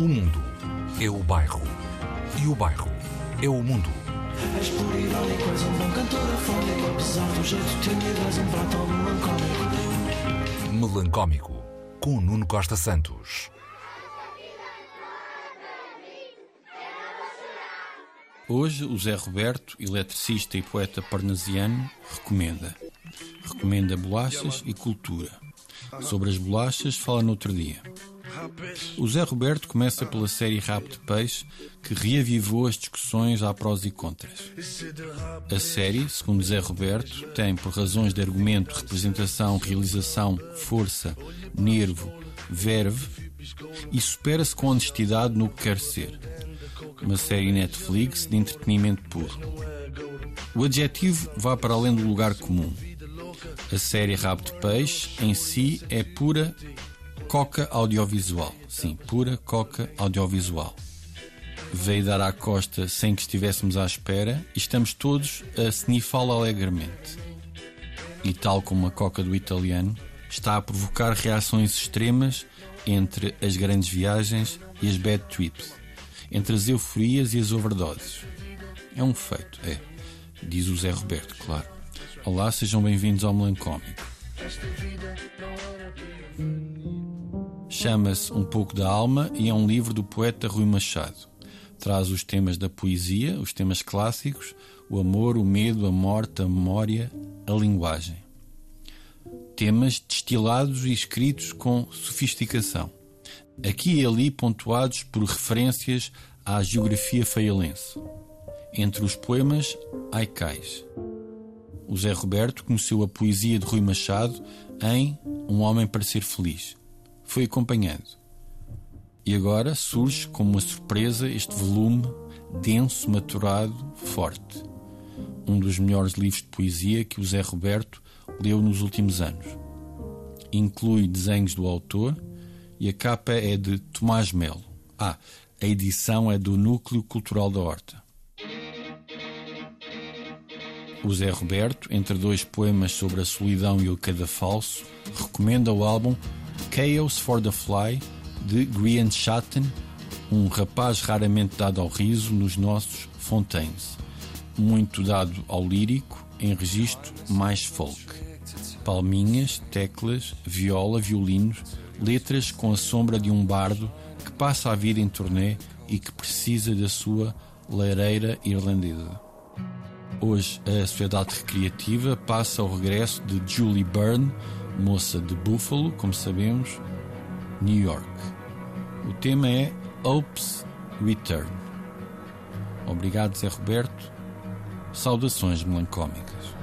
O mundo é o bairro. E o bairro é o mundo. És puro irónico, és um bom cantor afónico Apesar do jeito tímido, és um prato melancólico Melancómico. Com Nuno Costa Santos. Hoje, o Zé Roberto, eletricista e poeta parnasiano, recomenda. Recomenda bolachas e cultura. Sobre as bolachas, fala no outro dia. O Zé Roberto começa pela série Rabo de Peixe, que reavivou as discussões à prós e contras. A série, segundo Zé Roberto, tem, por razões de argumento, representação, realização, força, nervo, verve, e supera-se com honestidade no que quer ser. Uma série Netflix de entretenimento puro. O adjetivo vai para além do lugar comum. A série Rabo de Peixe, em si, é pura coca audiovisual. Sim, pura coca audiovisual. Veio dar à costa sem que estivéssemos à espera e estamos todos a snifá-la alegremente. E tal como a coca do italiano, está a provocar reações extremas entre as grandes viagens e as bad trips, entre as euforias e as overdoses. É um feito, é, diz o Zé Roberto, claro. Olá, sejam bem-vindos ao Melancómico. Chama-se Um pouco da Alma e é um livro do poeta Rui Machado. Traz os temas da poesia, os temas clássicos, o amor, o medo, a morte, a memória, a linguagem. Temas destilados e escritos com sofisticação. Aqui e ali pontuados por referências à geografia feialense. Entre os poemas, haikais. O Zé Roberto conheceu a poesia de Rui Machado em Um Homem para Ser Feliz. Foi acompanhando. E agora surge como uma surpresa este volume denso, maturado, forte. Um dos melhores livros de poesia que o Zé Roberto leu nos últimos anos. Inclui desenhos do autor e a capa é de Tomás Melo. Ah, a edição é do Núcleo Cultural da Horta. O Zé Roberto, entre dois poemas sobre a solidão e o cadafalso, recomenda o álbum Chaos for the Fly, de Grian Chatten, um rapaz raramente dado ao riso nos nossos Fontaines, muito dado ao lírico, em registro mais folk. Palminhas, teclas, viola, violinos, letras com a sombra de um bardo que passa a vida em turnê e que precisa da sua lareira irlandesa. Hoje, a Sociedade Recreativa passa ao regresso de Julie Byrne, moça de Buffalo, como sabemos, New York. O tema é Hope's Return. Obrigado, Zé Roberto. Saudações melancómicas.